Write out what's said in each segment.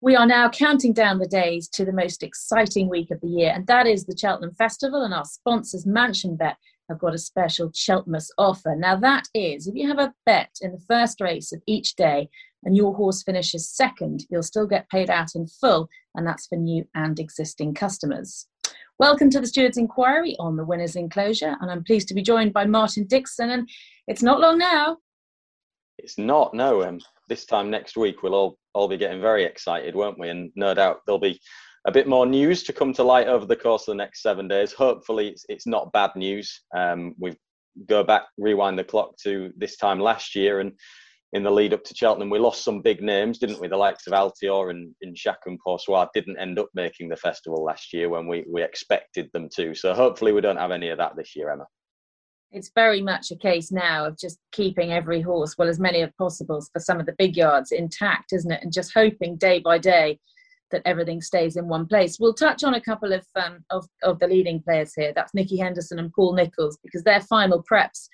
We are now counting down the days to the most exciting week of the year, and that is the Cheltenham Festival. And our sponsors, Mansion Bet, have got a special Cheltenham offer. Now, that is if you have a bet in the first race of each day and your horse finishes second, you'll still get paid out in full, and that's for new and existing customers. Welcome to the Stewards Enquiry on the Winners Enclosure, and I'm pleased to be joined by Martin Dixon. And it's not long now. It's not, no. Um, this time next week, we'll all all be getting very excited, won't we? And no doubt there'll be a bit more news to come to light over the course of the next seven days. Hopefully, it's, it's not bad news. Um, we go back, rewind the clock to this time last year, and in the lead up to Cheltenham, we lost some big names, didn't we? The likes of Altior and, and Chacun Pour Soi didn't end up making the festival last year when we, we expected them to. So hopefully, we don't have any of that this year, Emma it's very much a case now of just keeping every horse, well, as many as possible for some of the big yards intact, isn't it? And just hoping day by day that everything stays in one place. We'll touch on a couple of um, of, of the leading players here. That's Nicky Henderson and Paul Nicholls because their final preps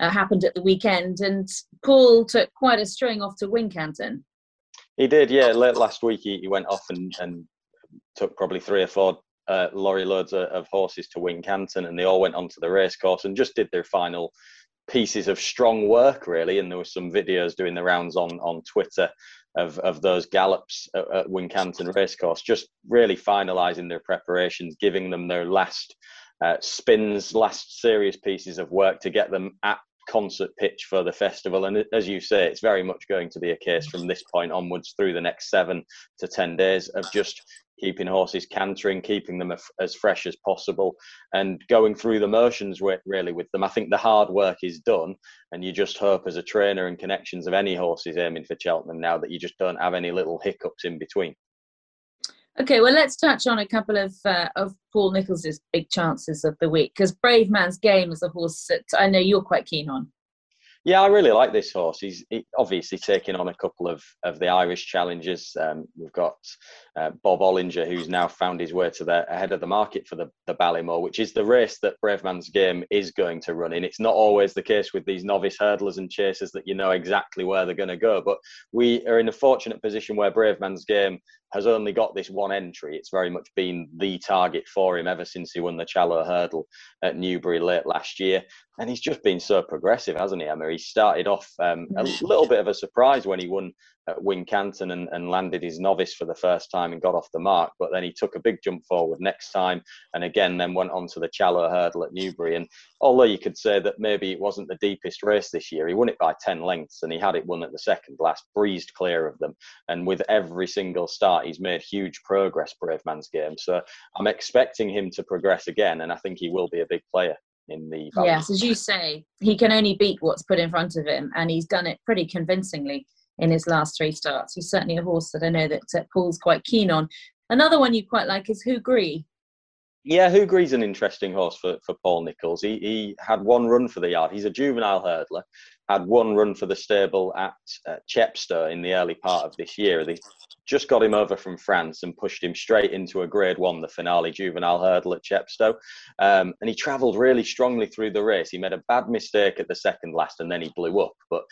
uh, happened at the weekend, and Paul took quite a string off to Wincanton. He did, yeah. Late last week, he, he went off and, and took probably three or four uh, lorry loads of, of, horses to Wincanton, and they all went onto the racecourse and just did their final pieces of strong work, really. And there were some videos doing the rounds on on Twitter of of those gallops at, at Wincanton racecourse, just really finalising their preparations, giving them their last uh, spins, last serious pieces of work to get them at concert pitch for the festival. And as you say, it's very much going to be a case from this point onwards through the next seven to 10 days of just keeping horses cantering, keeping them as fresh as possible, and going through the motions really with them. I think the hard work is done, and you just hope as a trainer and connections of any horses aiming for Cheltenham now that you just don't have any little hiccups in between. Okay, well, let's touch on a couple of uh, of Paul Nicholls' big chances of the week because Bravemansgame is a horse that I know you're quite keen on. Yeah, I really like this horse. He's he obviously taking on a couple of, of the Irish challenges. Um, we've got uh, Bob Olinger, who's now found his way to the ahead of the market for the, the Ballymore, which is the race that Brave Man's Bravemansgame is going to run in. It's not always the case with these novice hurdlers and chasers that you know exactly where they're going to go, but we are in a fortunate position where Bravemansgame has only got this one entry. It's very much been the target for him ever since he won the Challow Hurdle at Newbury late last year. And he's just been so progressive, hasn't he, Emma? He started off um, a little bit of a surprise when he won at Wincanton and, and landed his novice for the first time and got off the mark. But then he took a big jump forward next time and again then went on to the Challow Hurdle at Newbury. And although you could say that maybe it wasn't the deepest race this year, he won it by 10 lengths and he had it won at the second last, breezed clear of them. And with every single start, he's made huge progress, Bravemansgame. So I'm expecting him to progress again and I think he will be a big player in the yes as you say he can only beat what's put in front of him and he's done it pretty convincingly in his last three starts. He's certainly a horse that I know that uh, Paul's quite keen on. Another one you quite like is Houx Gris. Yeah, Houx Gris's an interesting horse for, for Paul Nicholls. He, he had one run for the yard. He's a juvenile hurdler. Had one run for the stable at uh, Chepstow in the early part of this year. They just got him over from France and pushed him straight into a Grade One, the finale juvenile hurdle at Chepstow. Um, and he travelled really strongly through the race. He made a bad mistake at the second last, and then he blew up. But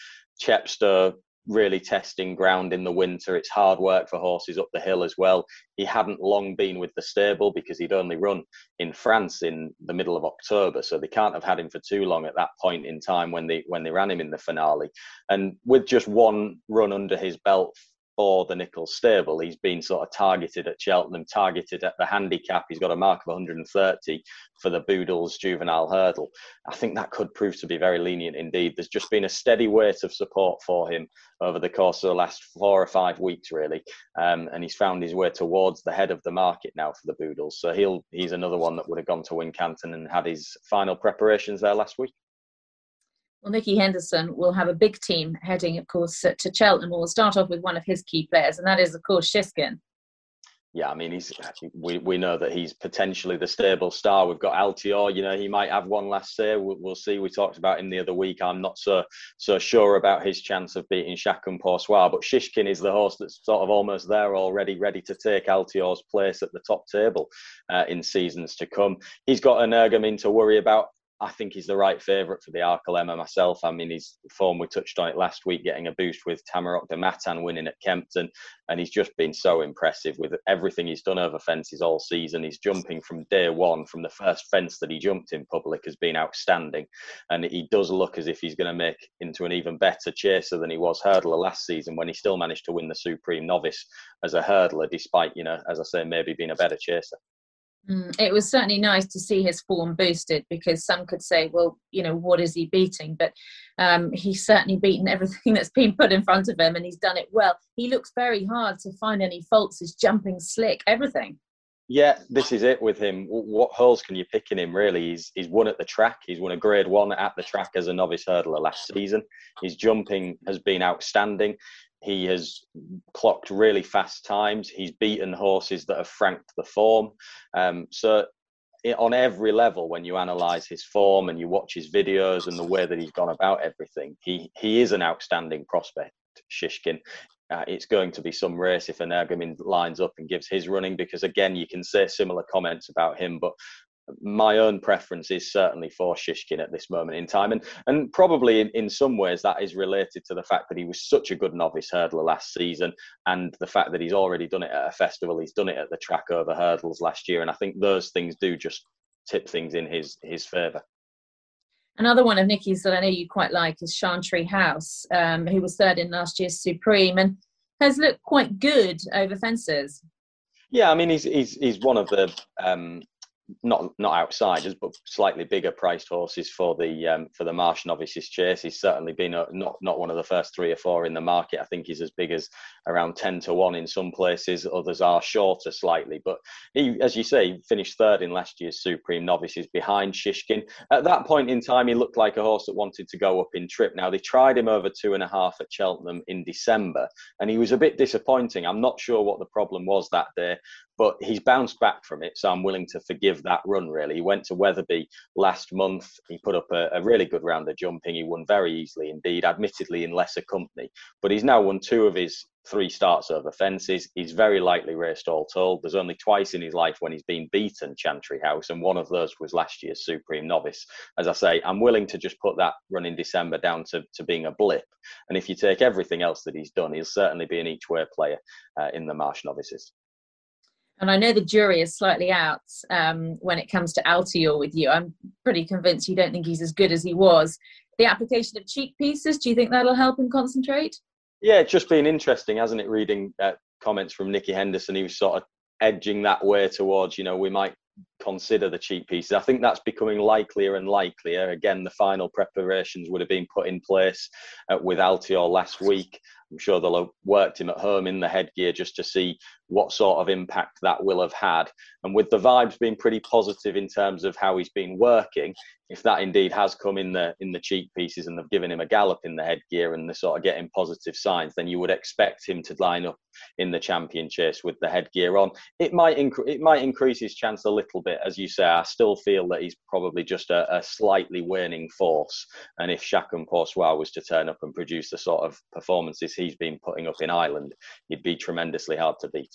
Chepstow really testing ground in the winter. It's hard work for horses up the hill as well. He hadn't long been with the stable because he'd only run in France in the middle of October, so they can't have had him for too long at that point in time when they when they ran him in the finale. And with just one run under his belt for the Nicholls stable. He's been sort of targeted at Cheltenham, targeted at the handicap. He's got a mark of 130 for the Boodles juvenile hurdle. I think that could prove to be very lenient indeed. There's just been a steady weight of support for him over the course of the last four or five weeks, really, um, and he's found his way towards the head of the market now for the Boodles. So he'll he's another one that would have gone to Wincanton and had his final preparations there last week. Well, Nicky Henderson will have a big team heading, of course, to Cheltenham. We'll start off with one of his key players, and that is, of course, Shishkin. Yeah, I mean, he's we, we know that he's potentially the stable star. We've got Altior, you know, he might have one last say. We'll, we'll, see. We talked about him the other week. I'm not so so sure about his chance of beating Chacun Pour Soi, but Shishkin is the horse that's sort of almost there already, ready to take Altior's place at the top table uh, in seasons to come. He's got an Energumene to worry about I think he's the right favourite for the Arkle Emma myself. I mean, his form, we touched on it last week, getting a boost with Tamaroc du Mathan winning at Kempton. And he's just been so impressive with everything he's done over fences all season. He's jumping from day one, from the first fence that he jumped in public, has been outstanding. And he does look as if he's going to make into an even better chaser than he was hurdler last season when he still managed to win the Supreme Novice as a hurdler, despite, you know, as I say, maybe being a better chaser. Mm, it was certainly nice to see his form boosted because some could say, well, you know, what is he beating? But um, he's certainly beaten everything that's been put in front of him and he's done it well. He looks very hard to find any faults, his jumping slick, everything. Yeah, this is it with him. What holes can you pick in him, really? He's, he's won at the track. He's won a grade one at the track as a novice hurdler last season. His jumping has been outstanding. He has clocked really fast times. He's beaten horses that have franked the form. Um, so, on every level, when you analyse his form and you watch his videos and the way that he's gone about everything, he he is an outstanding prospect. Shishkin. Uh, it's going to be some race if Energumene lines up and gives his running because again you can say similar comments about him but my own preference is certainly for Shishkin at this moment in time. And, and probably in, in some ways that is related to the fact that he was such a good novice hurdler last season and the fact that he's already done it at a festival. He's done it at the track over hurdles last year. And I think those things do just tip things in his, his favour. Another one of Nicky's that I know you quite like is Chantry House, um, who was third in last year's Supreme and has looked quite good over fences. Yeah, I mean he's he's he's one of the um, not not outsiders, but slightly bigger priced horses for the um, for the Marsh Novices Chase. He's certainly been a, not not one of the first three or four in the market. I think he's as big as around ten to one in some places. Others are shorter slightly, but he, as you say, finished third in last year's Supreme Novices behind Shishkin. At that point in time, he looked like a horse that wanted to go up in trip. Now they tried him over two and a half at Cheltenham in December, and he was a bit disappointing. I'm not sure what the problem was that day, but he's bounced back from it. So I'm willing to forgive that run, really. He went to Wetherby last month. He put up a, a, really good round of jumping. He won very easily indeed, admittedly in lesser company. But he's now won two of his three starts over fences. He's very lightly raced all told. There's only twice in his life when he's been beaten Chantry House, and one of those was last year's Supreme Novice. As I say, I'm willing to just put that run in December down to, to being a blip. And if you take everything else that he's done, he'll certainly be an each way player uh, in the Marsh Novices. And I know the jury is slightly out um, when it comes to Altior with you. I'm pretty convinced you don't think he's as good as he was. The application of cheek pieces, do you think that'll help him concentrate? Yeah, it's just been interesting, hasn't it? Reading uh, comments from Nicky Henderson, he was sort of edging that way towards, you know, we might consider the cheek pieces. I think that's becoming likelier and likelier. Again, the final preparations would have been put in place uh, with Altior last week. I'm sure they'll have worked him at home in the headgear just to see what sort of impact that will have had. And with the vibes being pretty positive in terms of how he's been working, if that indeed has come in the in the cheek pieces and they've given him a gallop in the headgear and they're sort of getting positive signs, then you would expect him to line up in the champion chase with the headgear on. It might it might increase his chance a little bit, as you say. I still feel that he's probably just a, a slightly waning force. And if Pour Soi was to turn up and produce the sort of performances he's been putting up in Ireland, he'd be tremendously hard to beat.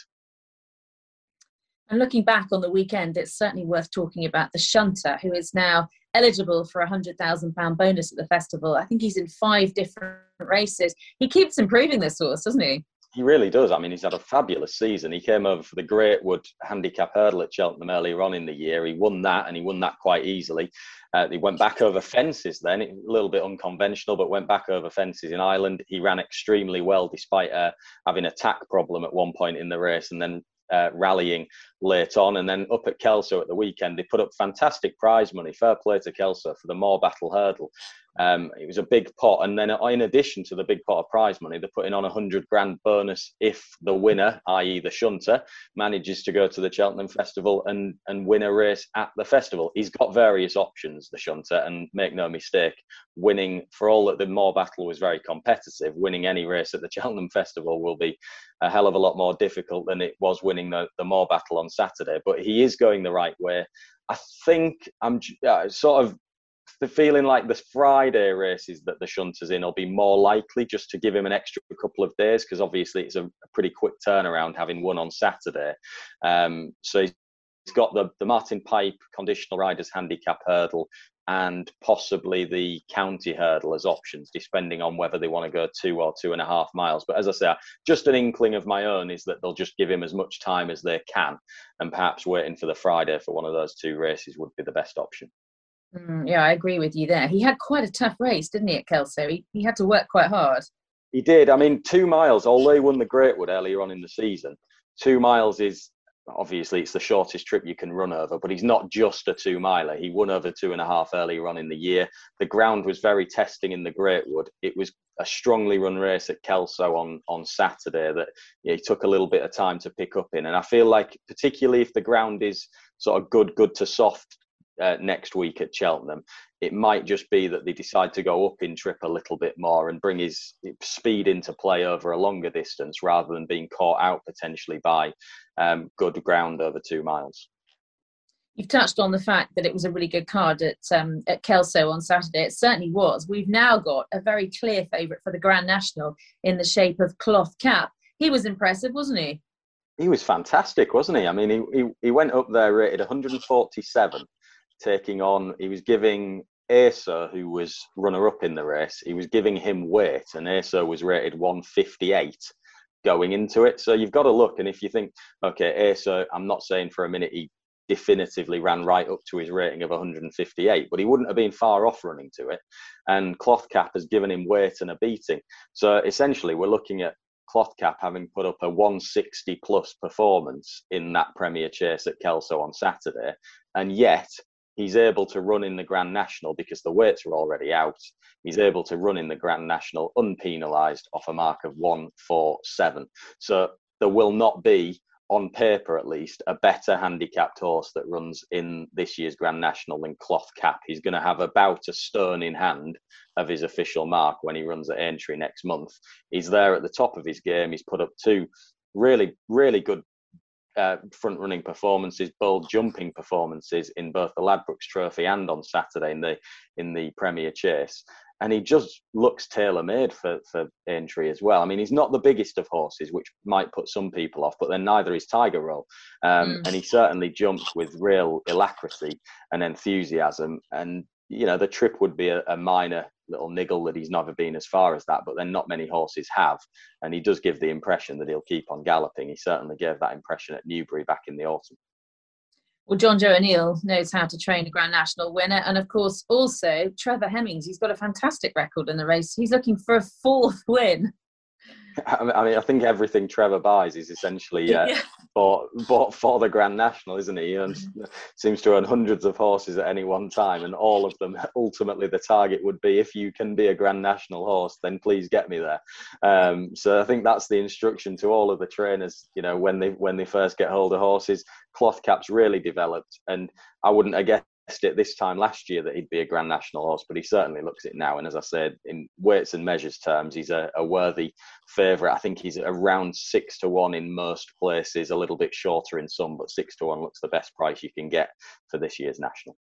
And looking back on the weekend, it's certainly worth talking about the shunter, who is now eligible for a hundred thousand pound bonus at the festival. I think he's in five different races. He keeps improving this horse, doesn't he? He really does. I mean, he's had a fabulous season. He came over for the Greatwood Handicap Hurdle at Cheltenham earlier on in the year. He won that, and he won that quite easily. Uh, he went back over fences then, a little bit unconventional, but went back over fences in Ireland. He ran extremely well despite uh, having a tack problem at one point in the race and then uh, rallying late on. And then up at Kelso at the weekend, they put up fantastic prize money. Fair play to Kelso for the Morebattle Hurdle. Um, it was a big pot, and then in addition to the big pot of prize money, they're putting on a hundred grand bonus if the winner, i.e., the shunter, manages to go to the Cheltenham Festival and and win a race at the festival. He's got various options, the shunter, and make no mistake, winning for all that the Morebattle was very competitive. Winning any race at the Cheltenham Festival will be a hell of a lot more difficult than it was winning the the Morebattle on Saturday. But he is going the right way. I think I'm uh, sort of the feeling like the Friday races that the shunter's in will be more likely just to give him an extra couple of days because obviously it's a, pretty quick turnaround having won on Saturday. Um, so he's got the, the Martin Pipe conditional riders handicap hurdle and possibly the county hurdle as options, depending on whether they want to go two or two and a half miles. But as I say, just an inkling of my own is that they'll just give him as much time as they can, and perhaps waiting for the Friday for one of those two races would be the best option. Mm, yeah, I agree with you there. He had quite a tough race, didn't he, at Kelso? He, he had to work quite hard. He did. I mean, two miles, although he won the Greatwood earlier on in the season, two miles is obviously it's the shortest trip you can run over, but he's not just a two miler. He won over two and a half earlier on in the year. The ground was very testing in the Greatwood. It was a strongly run race at Kelso on on Saturday that yeah, he took a little bit of time to pick up in. And I feel like particularly if the ground is sort of good, good to soft uh, next week at Cheltenham, it might just be that they decide to go up in trip a little bit more and bring his speed into play over a longer distance rather than being caught out potentially by um, good ground over two miles. You've touched on the fact that it was a really good card at um, at Kelso on Saturday. It certainly was. We've now got a very clear favourite for the Grand National in the shape of Cloth Cap. He was impressive, wasn't he? He was fantastic, wasn't he? I mean, he, he, he went up there rated 147 taking on, he was giving Aso, who was runner up in the race, he was giving him weight, and Aso was rated 158 going into it. So you've got to look, and if you think, okay, Aso, I'm not saying for a minute he definitively ran right up to his rating of 158, but he wouldn't have been far off running to it. And Cloth Cap has given him weight and a beating. So essentially, we're looking at Cloth Cap having put up a 160 plus performance in that Premier Chase at Kelso on Saturday, and yet he's able to run in the Grand National because the weights are already out. He's able to run in the Grand National unpenalised off a mark of 147. So there will not be, on paper at least, a better handicapped horse that runs in this year's Grand National than Cloth Cap. He's going to have about a stone in hand of his official mark when he runs at Aintree next month. He's there at the top of his game. He's put up two really, really good uh, front running performances, bold jumping performances in both the Ladbrokes Trophy and on Saturday in the in the Premier Chase. And he just looks tailor made for, for Aintree as well. I mean, he's not the biggest of horses, which might put some people off, but then neither is Tiger Roll. Um, mm. And he certainly jumps with real alacrity and enthusiasm. And, you know, the trip would be a, a minor little niggle that he's never been as far as that, but then not many horses have. And he does give the impression that he'll keep on galloping. He certainly gave that impression at Newbury back in the autumn. Well, Jonjo O'Neill knows how to train a Grand National winner. And of course, also Trevor Hemmings. He's got a fantastic record in the race. He's looking for a fourth win. I mean, I think everything Trevor buys is essentially uh, yeah. bought, bought for the Grand National, isn't he? And seems to own hundreds of horses at any one time, and all of them ultimately the target would be if you can be a Grand National horse, then please get me there. Um, so I think that's the instruction to all of the trainers. You know, when they when they first get hold of horses, cloth caps really developed, and I wouldn't I guess it this time last year that he'd be a Grand National horse, but he certainly looks it now. And as I said, in weights and measures terms, he's a, a worthy favourite. I think he's around six to one in most places, a little bit shorter in some, but six to one looks the best price you can get for this year's National.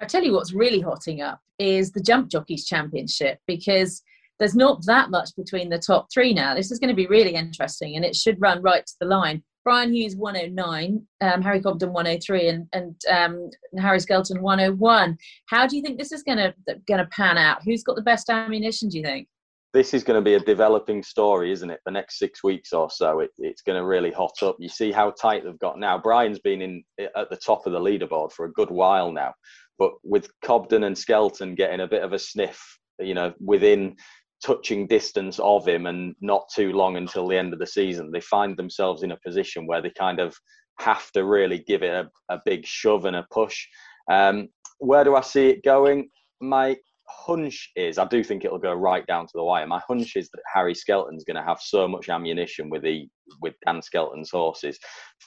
I tell you what's really hotting up is the Jump Jockeys Championship because there's not that much between the top three now. This is going to be really interesting and it should run right to the line. Brian Hughes 109, um, Harry Cobden 103, and and um, Harry Skelton 101. How do you think this is going to going to pan out? Who's got the best ammunition? Do you think? This is going to be a developing story, isn't it? The next six weeks or so, it, it's going to really hot up. You see how tight they've got now. Brian's been in at the top of the leaderboard for a good while now, but with Cobden and Skelton getting a bit of a sniff, you know, within touching distance of him and not too long until the end of the season, they find themselves in a position where they kind of have to really give it a, a big shove and a push. Um, where do I see it going? My hunch is, I do think it'll go right down to the wire. My hunch is that Harry Skelton's going to have so much ammunition with the with Dan Skelton's horses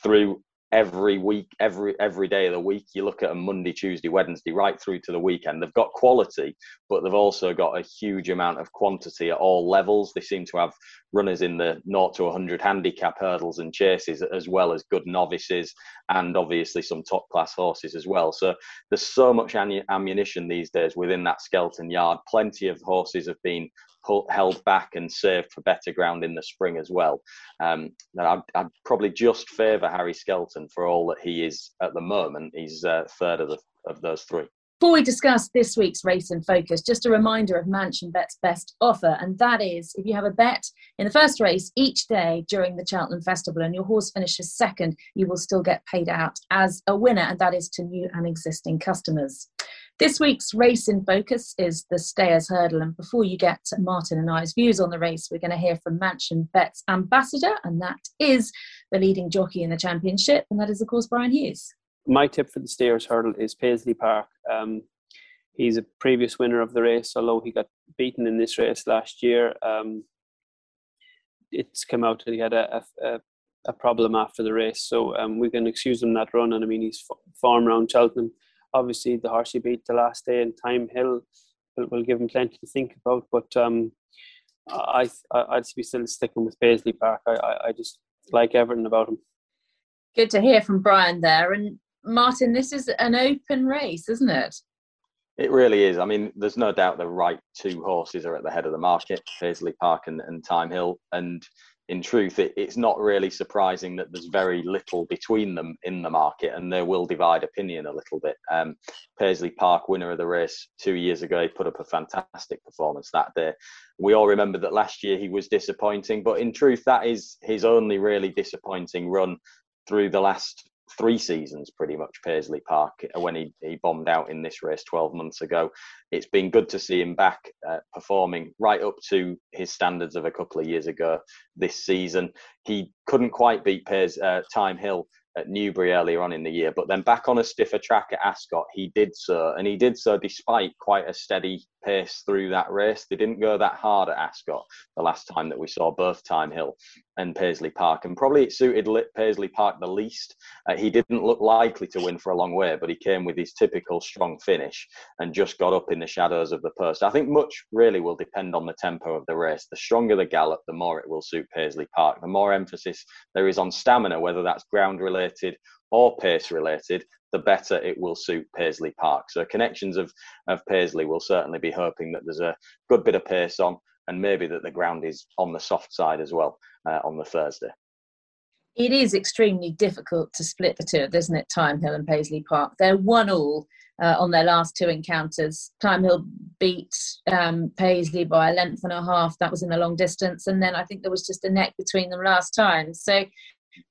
through every week, every every day of the week. You look at a Monday, Tuesday, Wednesday, right through to the weekend. They've got quality, but they've also got a huge amount of quantity at all levels. They seem to have runners in the 0 to 100 handicap hurdles and chases, as well as good novices, and obviously some top class horses as well. So there's so much ammunition these days within that Skelton yard. Plenty of horses have been held back and saved for better ground in the spring as well. Um, I'd, I'd, probably just favour Harry Skelton for all that he is at the moment. He's uh, third of the of those three. Before we discuss this week's race in focus, just a reminder of Mansion Bet's best offer, and that is if you have a bet in the first race each day during the Cheltenham Festival and your horse finishes second, you will still get paid out as a winner, and that is to new and existing customers. This week's race in focus is the Stayers Hurdle, and before you get Martin and I's views on the race, we're going to hear from Mansion Bet's ambassador, and that is the leading jockey in the championship, and that is, of course, Brian Hughes my tip for the Stayers hurdle is Paisley Park. Um, he's a previous winner of the race, although he got beaten in this race last year. Um, it's come out that he had a, a, a problem after the race, so um, we can excuse him that run. And I mean, he's farm around Cheltenham. Obviously, the horse he beat the last day in Thyme Hill will, will give him plenty to think about. But um, I, I, I'd be still sticking with Paisley Park. I, I, I just like everything about him. Good to hear from Brian there. And Martin, this is an open race, isn't it? It really is. I mean, there's no doubt the right two horses are at the head of the market, Paisley Park and, and Thyme Hill. And in truth, it, it's not really surprising that there's very little between them in the market, and they will divide opinion a little bit. Um, Paisley Park, winner of the race two years ago, he put up a fantastic performance that day. We all remember that last year he was disappointing, but in truth, that is his only really disappointing run through the last three seasons pretty much Paisley Park uh, when he, he bombed out in this race 12 months ago. It's been good to see him back uh, performing right up to his standards of a couple of years ago this season. He couldn't quite beat Pairs, uh, Thyme Hill at Newbury earlier on in the year. But then back on a stiffer track at Ascot, he did so, and he did so despite quite a steady pace through that race. They didn't go that hard at Ascot the last time that we saw both Thyme Hill and Paisley Park, and probably it suited Paisley Park the least. Uh, he didn't look likely to win for a long way, but he came with his typical strong finish and just got up in the shadows of the post. I think much really will depend on the tempo of the race. The stronger the gallop, the more it will suit Paisley Park. The more emphasis there is on stamina, whether that's ground related or pace related, the better it will suit Paisley Park. So connections of, of Paisley will certainly be hoping that there's a good bit of pace on and maybe that the ground is on the soft side as well uh, on the Thursday. It is extremely difficult to split the two, isn't it? Thyme Hill and Paisley Park. They're one all uh, on their last two encounters. Thyme Hill beat um, Paisley by a length and a half. That was in the long distance, and then I think there was just a neck between them last time. So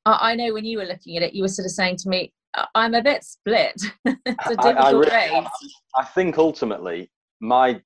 I, know when you were looking at it, you were sort of saying to me, I'm a bit split. it's a difficult I, I really, race. I think ultimately, my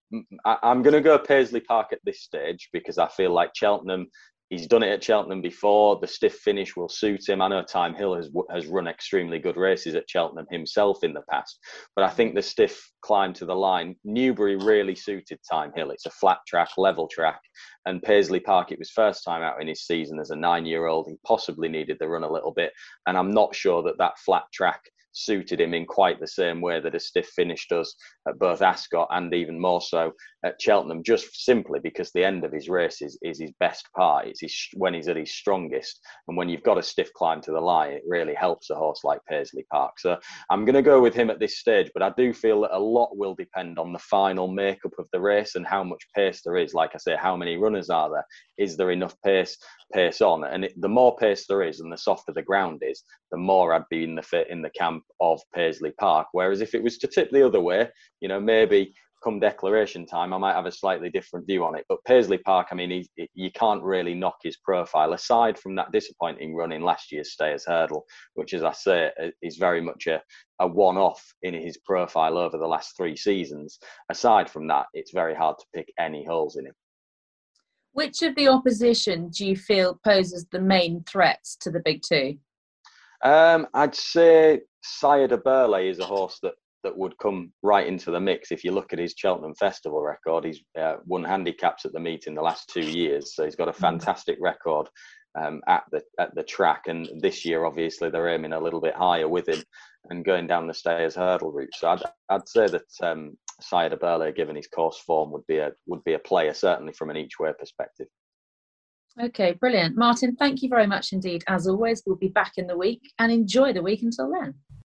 I, I'm going to go Paisley Park at this stage because I feel like Cheltenham he's done it at Cheltenham before. The stiff finish will suit him. I know Thyme Hill has has run extremely good races at Cheltenham himself in the past, but I think the stiff climb to the line, Newbury really suited Thyme Hill. It's a flat track, level track, and Paisley Park. It was first time out in his season as a nine-year-old. He possibly needed the run a little bit, and I'm not sure that that flat track suited him in quite the same way that a stiff finish does at both Ascot and even more so at Cheltenham, just simply because the end of his race is, is his best part. It's his, when he's at his strongest. And when you've got a stiff climb to the line, it really helps a horse like Paisley Park. So I'm going to go with him at this stage, but I do feel that a lot will depend on the final makeup of the race and how much pace there is. Like I say, how many runners are there? Is there enough pace pace on? And it, the more pace there is and the softer the ground is, the more I'd be in the fit in the camp of Paisley Park. Whereas if it was to tip the other way, you know, maybe come declaration time, I might have a slightly different view on it. But Paisley Park, I mean, he, you can't really knock his profile aside from that disappointing run in last year's Stayers Hurdle, which, as I say, is very much a, a one off in his profile over the last three seasons. Aside from that, it's very hard to pick any holes in him. Which of the opposition do you feel poses the main threats to the big two? Um, I'd say Sire du Berlais is a horse that that would come right into the mix. If you look at his Cheltenham Festival record, he's uh, won handicaps at the meet in the last two years, so he's got a mm. fantastic record um, at the at the track. And this year, obviously, they're aiming a little bit higher with him and going down the Stayers hurdle route. So I'd I'd say that um, de Burle, given his course form, would be a would be a player certainly from an each way perspective. Okay, brilliant. Martin, thank you very much indeed. As always, we'll be back in the week and enjoy the week until then.